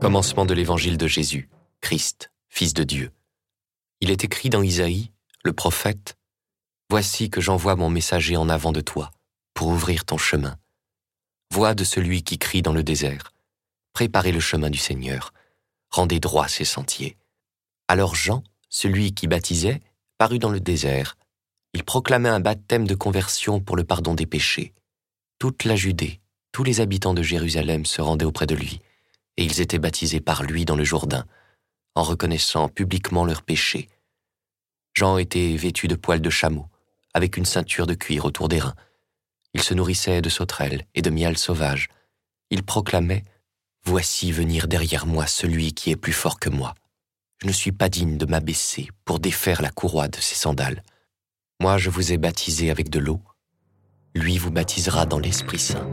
Commencement de l'évangile de Jésus, Christ, Fils de Dieu. Il est écrit dans Isaïe, le prophète, Voici que j'envoie mon messager en avant de toi, pour ouvrir ton chemin. Voix de celui qui crie dans le désert, Préparez le chemin du Seigneur, rendez droit ses sentiers. Alors Jean, celui qui baptisait, parut dans le désert. Il proclamait un baptême de conversion pour le pardon des péchés. Toute la Judée, tous les habitants de Jérusalem se rendaient auprès de lui, et ils étaient baptisés par lui dans le Jourdain, en reconnaissant publiquement leurs péchés. Jean était vêtu de poils de chameau, avec une ceinture de cuir autour des reins. Il se nourrissait de sauterelles et de miel sauvage. Il proclamait Voici venir derrière moi celui qui est plus fort que moi. Je ne suis pas digne de m'abaisser pour défaire la courroie de ses sandales. Moi je vous ai baptisé avec de l'eau, lui vous baptisera dans l'Esprit Saint.